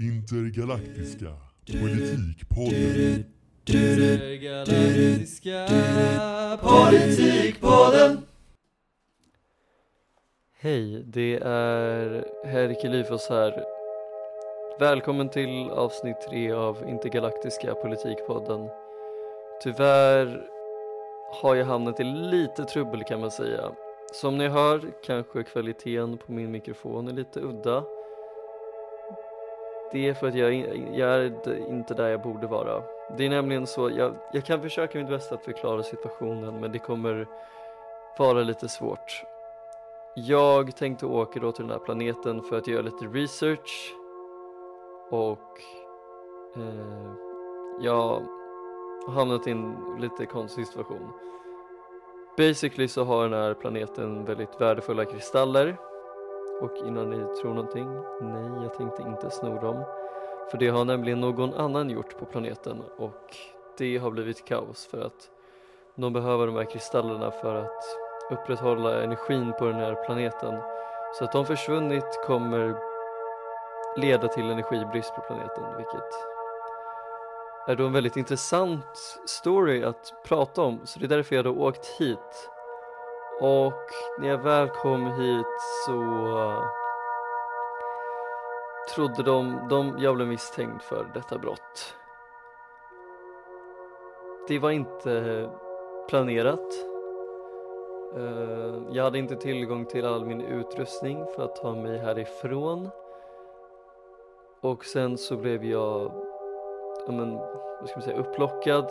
Intergalaktiska politikpodden. Intergalaktiska politikpodden Hej, det är Herke Lyfos här. Välkommen till avsnitt tre av Intergalaktiska politikpodden. Tyvärr har jag hamnat i lite trubbel kan man säga. Som ni hör kanske kvaliteten på min mikrofon är lite udda. Det är för att jag, jag är inte där jag borde vara. Det är nämligen så, jag, jag kan försöka mitt bästa att förklara situationen men det kommer vara lite svårt. Jag tänkte åka då till den här planeten för att göra lite research och eh, jag har hamnat i en lite konstig situation. Basically så har den här planeten väldigt värdefulla kristaller och innan ni tror någonting, nej jag tänkte inte sno dem. För det har nämligen någon annan gjort på planeten och det har blivit kaos för att de behöver de här kristallerna för att upprätthålla energin på den här planeten. Så att de försvunnit kommer leda till energibrist på planeten vilket är då en väldigt intressant story att prata om så det är därför jag då åkt hit och när jag väl kom hit så uh, trodde de, de jag blev misstänkt för detta brott. Det var inte planerat. Uh, jag hade inte tillgång till all min utrustning för att ta mig härifrån. Och sen så blev jag, ja men, vad ska man säga, upplockad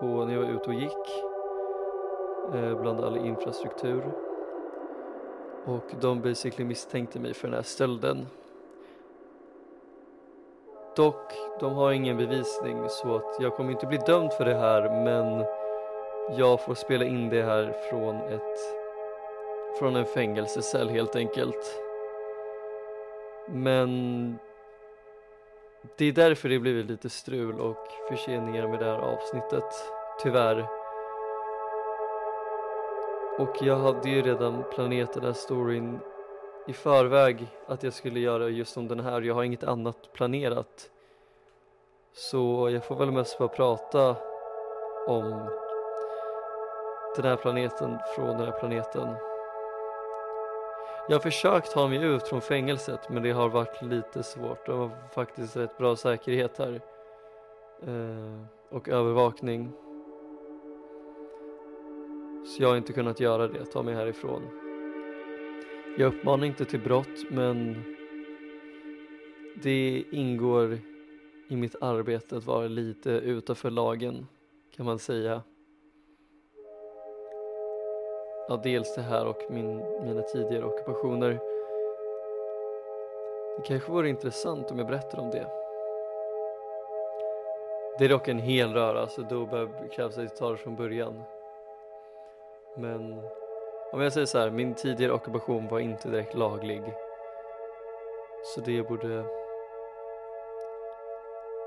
på när jag var ute och gick Eh, bland all infrastruktur. Och de basically misstänkte mig för den här stölden. Dock, de har ingen bevisning så att jag kommer inte bli dömd för det här men jag får spela in det här från ett från en fängelsecell helt enkelt. Men det är därför det blivit lite strul och förseningar med det här avsnittet, tyvärr. Och jag hade ju redan planerat den här storyn i förväg att jag skulle göra just om den här. Jag har inget annat planerat. Så jag får väl mest bara prata om den här planeten från den här planeten. Jag har försökt ta mig ut från fängelset men det har varit lite svårt. Det var faktiskt rätt bra säkerhet här. Eh, och övervakning. Så jag har inte kunnat göra det, ta mig härifrån. Jag uppmanar inte till brott men det ingår i mitt arbete att vara lite utanför lagen kan man säga. Ja, dels det här och min, mina tidigare ockupationer. Det kanske vore intressant om jag berättar om det. Det är dock en hel röra så då krävs att jag tar det från början. Men om jag säger så här, min tidigare ockupation var inte direkt laglig. Så det borde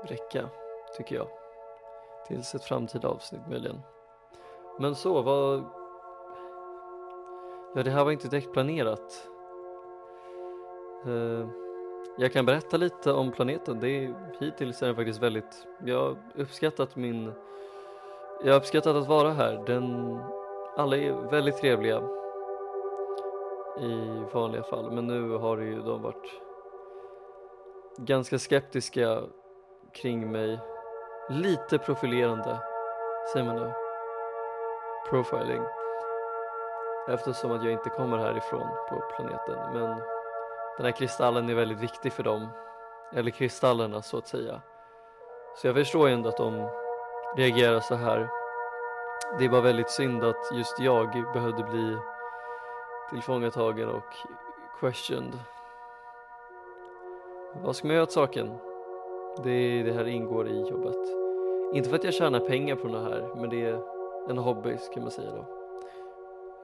räcka, tycker jag. Tills ett framtida avsnitt möjligen. Men så, vad... Ja, det här var inte direkt planerat. Uh, jag kan berätta lite om planeten. Det är, hittills är den faktiskt väldigt... Jag har uppskattat min... Jag har uppskattat att vara här. Den alla är väldigt trevliga. I vanliga fall. Men nu har det ju de varit ganska skeptiska kring mig. Lite profilerande säger man då. Profiling. Eftersom att jag inte kommer härifrån på planeten. Men den här kristallen är väldigt viktig för dem. Eller kristallerna så att säga. Så jag förstår ju ändå att de reagerar så här det var väldigt synd att just jag behövde bli tillfångatagen och questioned. Vad ska man göra åt saken? Det, det här ingår i jobbet. Inte för att jag tjänar pengar på det här, men det är en hobby kan man säga då.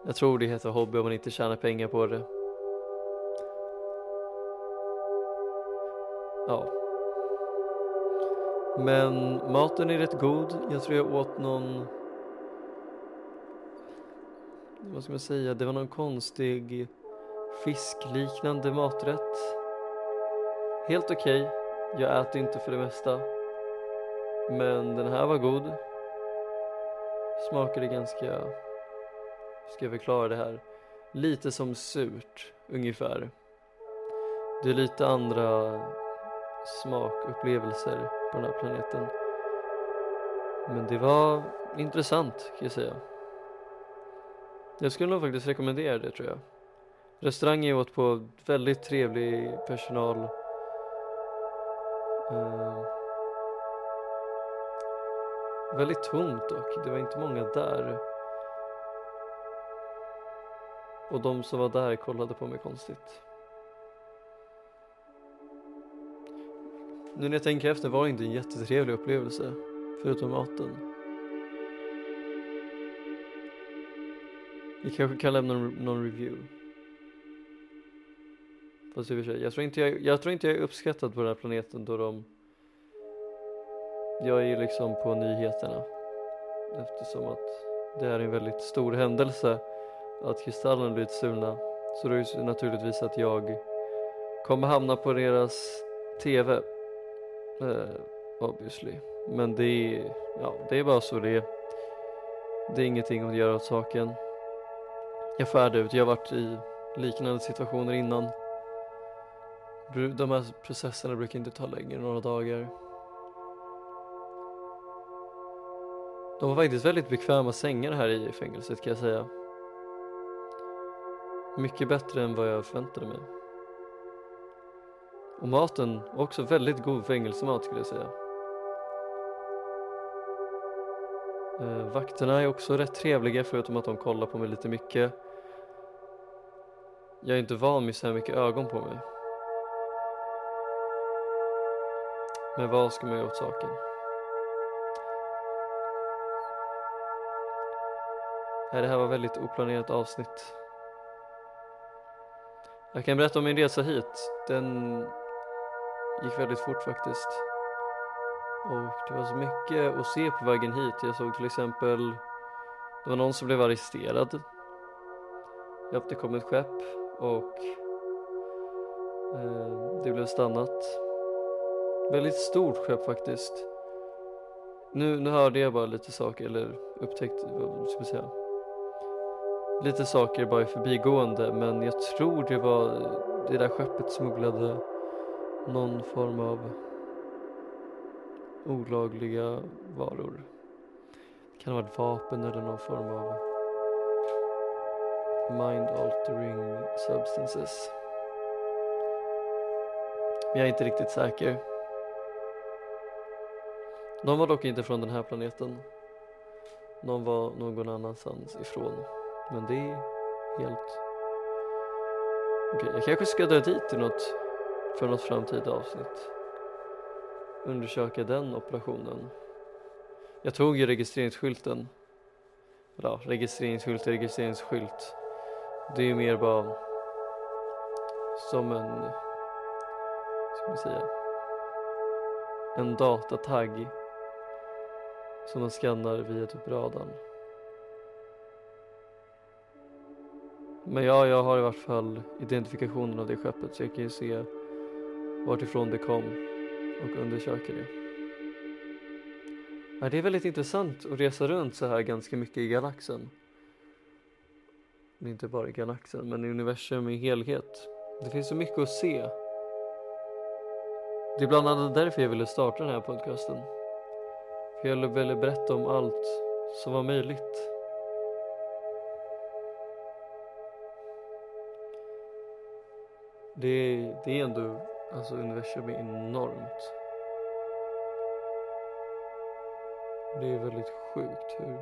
Jag tror det heter hobby om man inte tjänar pengar på det. Ja. Men maten är rätt god. Jag tror jag åt någon vad ska man säga, det var någon konstig fiskliknande maträtt. Helt okej, okay. Jag äter inte för det mesta. Men den här var god. Smakade ganska, ska jag förklara det här, lite som surt ungefär. Det är lite andra smakupplevelser på den här planeten. Men det var intressant kan jag säga. Jag skulle nog faktiskt rekommendera det tror jag. Restaurangen jag åt på väldigt trevlig personal. Uh, väldigt tomt dock, det var inte många där. Och de som var där kollade på mig konstigt. Nu när jag tänker efter var det inte en jättetrevlig upplevelse, förutom maten. Vi kanske kan lämna någon, review. Fast i och för sig, jag tror, inte jag, jag tror inte jag är uppskattad på den här planeten då de Jag är ju liksom på nyheterna. Eftersom att det är en väldigt stor händelse att kristallen blivit stulna så det är ju naturligtvis att jag kommer hamna på deras TV Uh, eh, obviously. Men det är, ja, det är bara så det är. Det är ingenting att göra åt saken jag färdar ut, jag har varit i liknande situationer innan de här processerna brukar inte ta längre än några dagar De har faktiskt väldigt bekväma sängar här i fängelset kan jag säga mycket bättre än vad jag förväntade mig. Och maten, också väldigt god fängelsemat skulle jag säga. Eh, vakterna är också rätt trevliga förutom att de kollar på mig lite mycket. Jag är inte van med så här mycket ögon på mig. Men vad ska man göra åt saken? Det här var väldigt oplanerat avsnitt. Jag kan berätta om min resa hit. Den gick väldigt fort faktiskt. Och det var så mycket att se på vägen hit. Jag såg till exempel, det var någon som blev arresterad. Ja, det kom ett skepp och eh, det blev stannat. Väldigt stort skepp faktiskt. Nu, nu hörde jag bara lite saker, eller upptäckte, vad ska man säga lite saker bara i förbigående men jag tror det var det där skeppet smugglade någon form av olagliga varor. Det kan ha varit vapen eller någon form av mind altering substances. Men jag är inte riktigt säker. De var dock inte från den här planeten. De var någon annanstans ifrån. Men det är helt... Okej, jag kanske ska dra dit till något för något framtida avsnitt. Undersöka den operationen. Jag tog ju registreringsskylten. Ja, registreringsskylt är registreringsskylt. Det är mer bara som en, ska man säga, en datatagg som man skannar via typ radarn. Men ja, jag har i vart fall identifikationen av det skeppet så jag kan ju se vartifrån det kom och undersöka det. Ja, det är väldigt intressant att resa runt så här ganska mycket i galaxen. Inte bara i galaxen, men i universum i helhet. Det finns så mycket att se. Det är bland annat därför jag ville starta den här podcasten. För jag ville berätta om allt som var möjligt. Det, det är ändå, alltså universum är enormt. Det är väldigt sjukt hur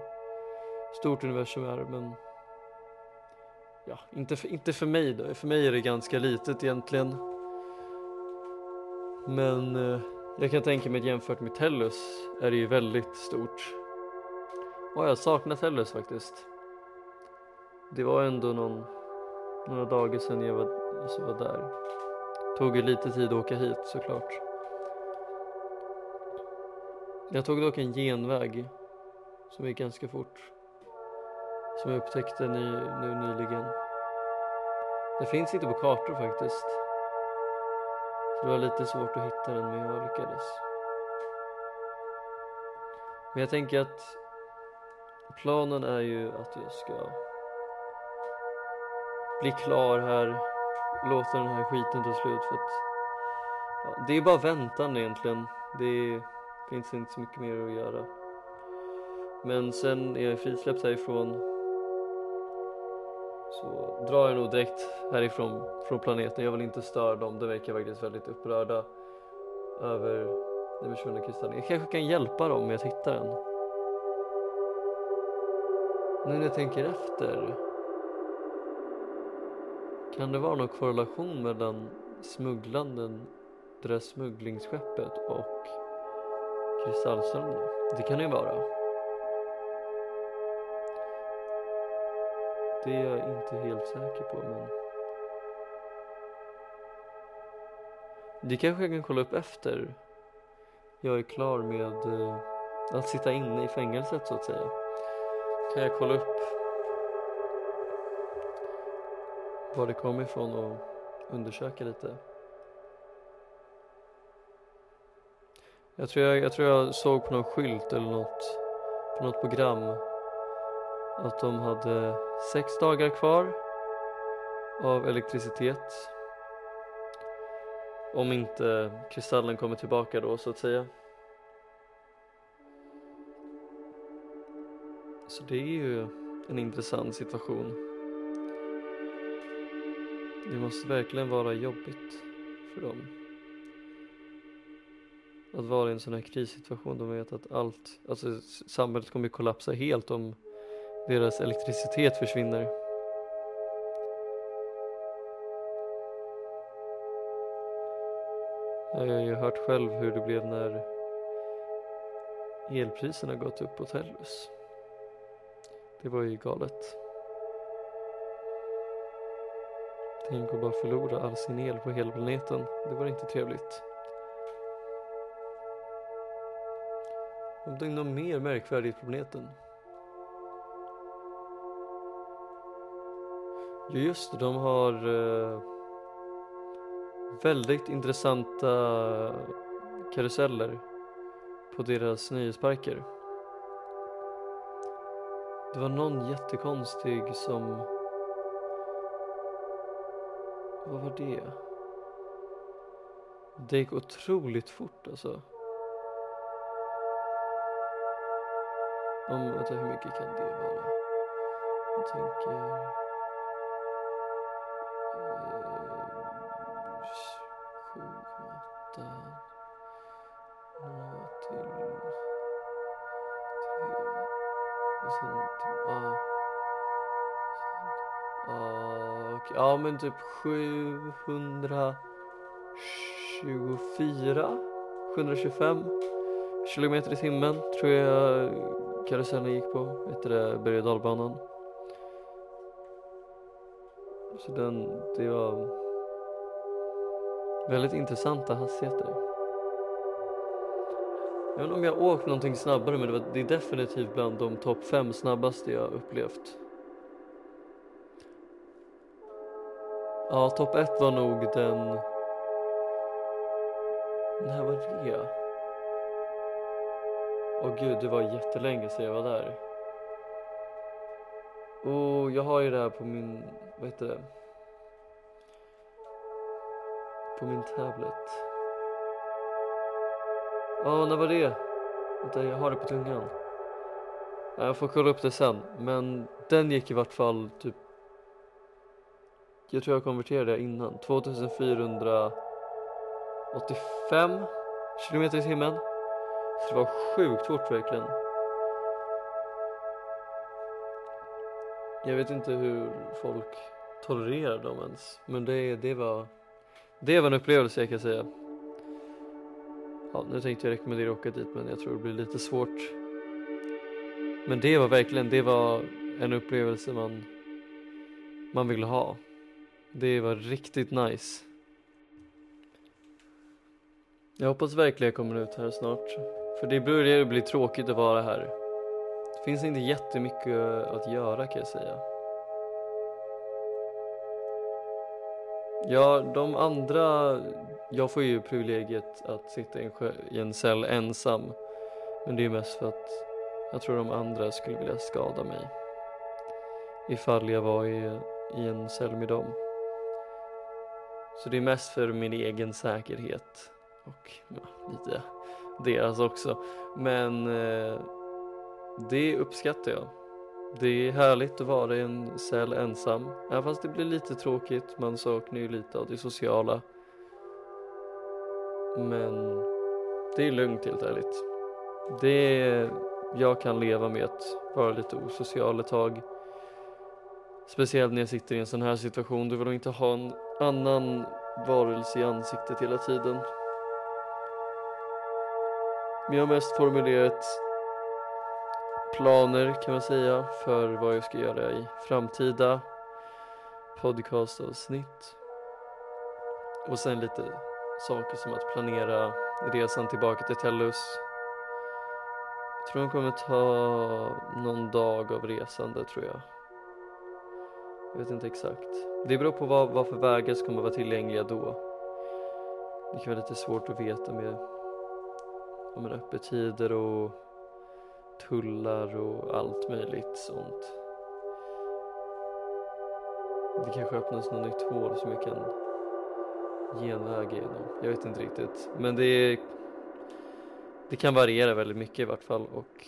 stort universum är men ja, inte för, inte för mig då. För mig är det ganska litet egentligen. Men eh, jag kan tänka mig att jämfört med Tellus är det ju väldigt stort. Och jag saknar Tellus faktiskt. Det var ändå någon, några dagar sedan jag var alltså var där. Tog ju lite tid att åka hit såklart. Jag tog dock en genväg som gick ganska fort. Som jag upptäckte ny, nu nyligen. Det finns inte på kartor faktiskt. Så det var lite svårt att hitta den men jag lyckades. Men jag tänker att planen är ju att jag ska bli klar här, låta den här skiten ta slut för att ja, det är bara väntan egentligen. Det finns inte så mycket mer att göra. Men sen är jag frisläppt härifrån så drar jag nog direkt härifrån från planeten. Jag vill inte störa dem. De verkar faktiskt väldigt upprörda över den försvunna kristallen. Jag kanske kan hjälpa dem med att hitta den. Nu när jag tänker efter. Kan det vara någon korrelation mellan smugglanden, det där smugglingsskeppet och kristallstölderna? Det kan det ju vara. Det är jag inte helt säker på men Det kanske jag kan kolla upp efter jag är klar med eh, att sitta inne i fängelset så att säga. Kan jag kolla upp var det kom ifrån och undersöka lite. Jag tror jag, jag tror jag såg på någon skylt eller något, på något program att de hade sex dagar kvar av elektricitet. Om inte kristallen kommer tillbaka då så att säga. Så det är ju en intressant situation. Det måste verkligen vara jobbigt för dem. Att vara i en sån här krissituation. De vet att allt, alltså samhället kommer kollapsa helt om deras elektricitet försvinner. Jag har ju hört själv hur det blev när elpriserna gått upp på Tellus. Det var ju galet. Tänk att bara förlora all sin el på hela planeten. Det var inte trevligt. Om det är något mer märkvärdigt på planeten. Jo just det, de har eh, väldigt intressanta karuseller på deras nöjesparker. Det var någon jättekonstig som... Vad var det? Det gick otroligt fort alltså. Om, vänta, hur mycket kan det vara? Jag tänker... Ja, men typ 724... 725 kilometer i timmen tror jag karusellen gick på. heter det, berg och dalbanan. Så den, det var väldigt intressanta hastigheter. Jag vet inte om jag åkt någonting snabbare men det, var, det är definitivt bland de topp fem snabbaste jag upplevt. Ja, topp ett var nog den... När var det? Åh gud, det var jättelänge sedan jag var där. Och jag har ju det här på min, vad heter det? På min tablet. Ja, när var det? Vänta, jag har det på tungan. Jag får kolla upp det sen, men den gick i vart fall typ jag tror jag konverterade innan. 2485 kilometer i timmen. Så det var sjukt fort verkligen. Jag vet inte hur folk tolererar dem ens. Men det, det, var, det var en upplevelse jag kan säga. Ja, nu tänkte jag rekommendera att åka dit men jag tror det blir lite svårt. Men det var verkligen, det var en upplevelse man, man ville ha. Det var riktigt nice. Jag hoppas verkligen jag kommer ut här snart. För det börjar bli tråkigt att vara här. Det finns inte jättemycket att göra kan jag säga. Ja, de andra, jag får ju privilegiet att sitta i en, cell ensam. Men det är mest för att jag tror de andra skulle vilja skada mig. Ifall jag var i, i en cell med dem. Så det är mest för min egen säkerhet. Och ja, lite deras också. Men eh, det uppskattar jag. Det är härligt att vara i en cell ensam. Även fast det blir lite tråkigt. Man saknar ju lite av det sociala. Men det är lugnt helt ärligt. Det är, jag kan leva med att vara lite osocial ett tag. Speciellt när jag sitter i en sån här situation. Du vill inte ha en annan varelse i ansiktet hela tiden. Men jag har mest formulerat planer kan man säga för vad jag ska göra i framtida podcastavsnitt. Och sen lite saker som att planera resan tillbaka till Tellus. Jag tror de kommer ta någon dag av resande tror jag. Jag vet inte exakt. Det beror på vad, vad för vägar som kommer vara tillgängliga då. Det kan vara lite svårt att veta med om öppettider och tullar och allt möjligt sånt. Det kanske öppnas något nytt hål som jag kan genväg genom. Jag vet inte riktigt. Men det, är... det kan variera väldigt mycket i vart fall och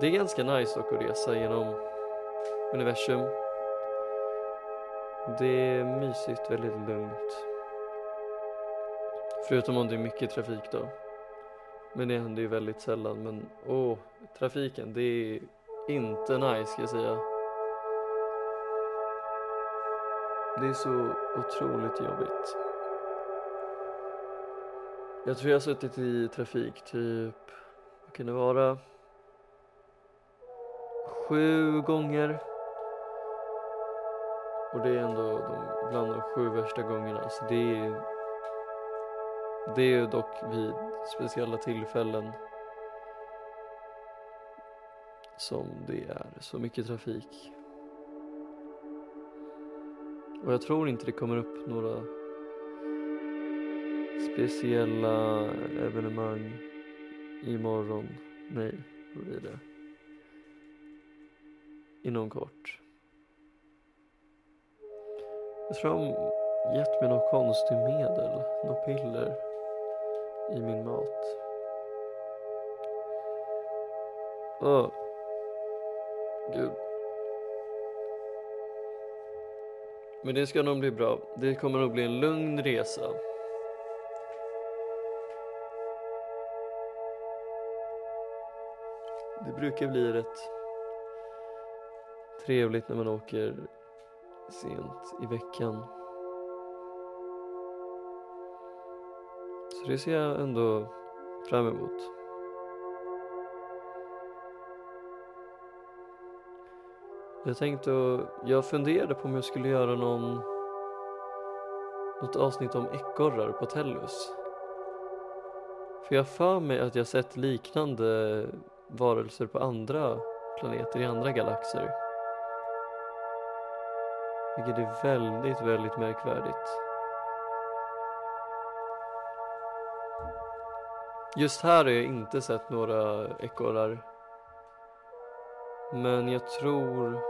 det är ganska nice dock att resa genom universum. Det är mysigt, väldigt lugnt. Förutom om det är mycket trafik då. Men det händer ju väldigt sällan. Men åh, trafiken, det är inte nice ska jag säga. Det är så otroligt jobbigt. Jag tror jag har suttit i trafik typ, vad kan det vara? Sju gånger. Och det är ändå de, bland de sju värsta gångerna. Så det är, det är dock vid speciella tillfällen som det är så mycket trafik. Och jag tror inte det kommer upp några speciella evenemang imorgon. Nej, hur blir det? Inom kort. Jag tror de gett mig något konstigt medel, något piller i min mat. Åh. Gud. Men det ska nog bli bra. Det kommer nog bli en lugn resa. Det brukar bli rätt trevligt när man åker sent i veckan. Så det ser jag ändå fram emot. Jag tänkte och jag funderade på om jag skulle göra någon något avsnitt om ekorrar på Tellus. För jag har för mig att jag sett liknande varelser på andra planeter i andra galaxer. Vilket är väldigt, väldigt märkvärdigt. Just här har jag inte sett några ekorrar. Men jag tror...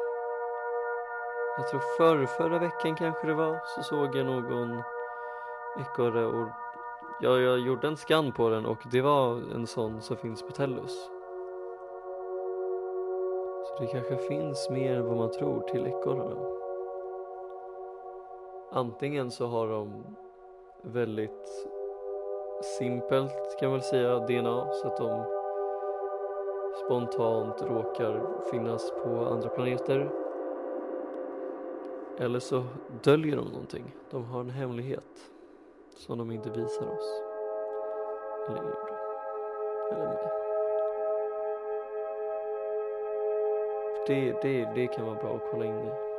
Jag tror förr, förra veckan kanske det var, så såg jag någon ekorre och jag, jag gjorde en scan på den och det var en sån som finns på Tellus. Så det kanske finns mer än vad man tror till ekorrarna. Antingen så har de väldigt simpelt kan man väl säga DNA så att de spontant råkar finnas på andra planeter. Eller så döljer de någonting. De har en hemlighet som de inte visar oss. Eller er. Eller mig. Det, det, det kan vara bra att kolla in i.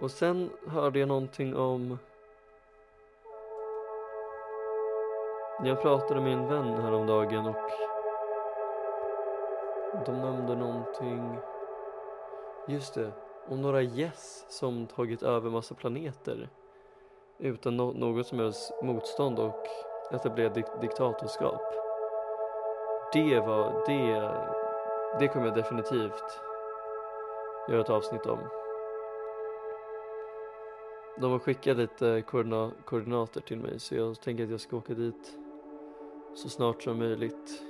Och sen hörde jag någonting om Jag pratade med en vän häromdagen och de nämnde någonting Just det, om några gäss som tagit över massa planeter utan no något som helst motstånd och etablerat dik diktatorskap. Det var, det, det kommer jag definitivt göra ett avsnitt om. De har skickat lite koordina koordinater till mig så jag tänker att jag ska åka dit så snart som möjligt.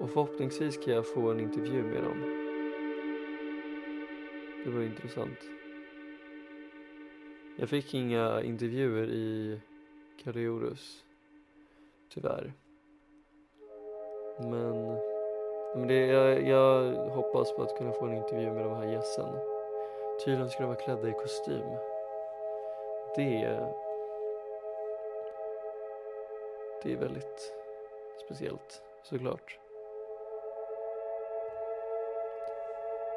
Och förhoppningsvis kan jag få en intervju med dem. Det var intressant. Jag fick inga intervjuer i Kaliorus. Tyvärr. Men, men det, jag, jag hoppas på att kunna få en intervju med de här gässen. Tydligen ska de vara klädda i kostym. Det det är väldigt speciellt såklart.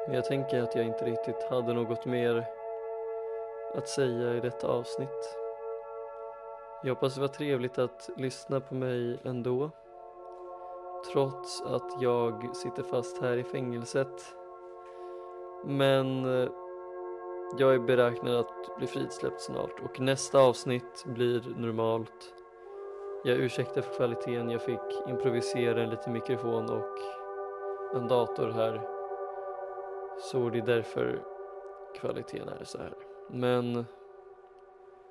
Men jag tänker att jag inte riktigt hade något mer att säga i detta avsnitt. Jag hoppas det var trevligt att lyssna på mig ändå. Trots att jag sitter fast här i fängelset. Men eh, jag är beräknad att bli frisläppt snart och nästa avsnitt blir normalt. Jag ursäktar för kvaliteten, jag fick improvisera en liten mikrofon och en dator här. Så det är därför kvaliteten är så här. Men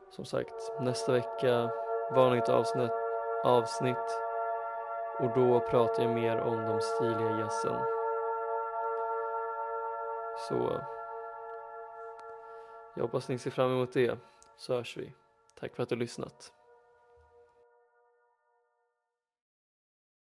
som sagt, nästa vecka vanligt avsnitt, avsnitt och då pratar jag mer om de stiliga gässen. Så jag hoppas ni ser fram emot det, så hörs vi. Tack för att du har lyssnat.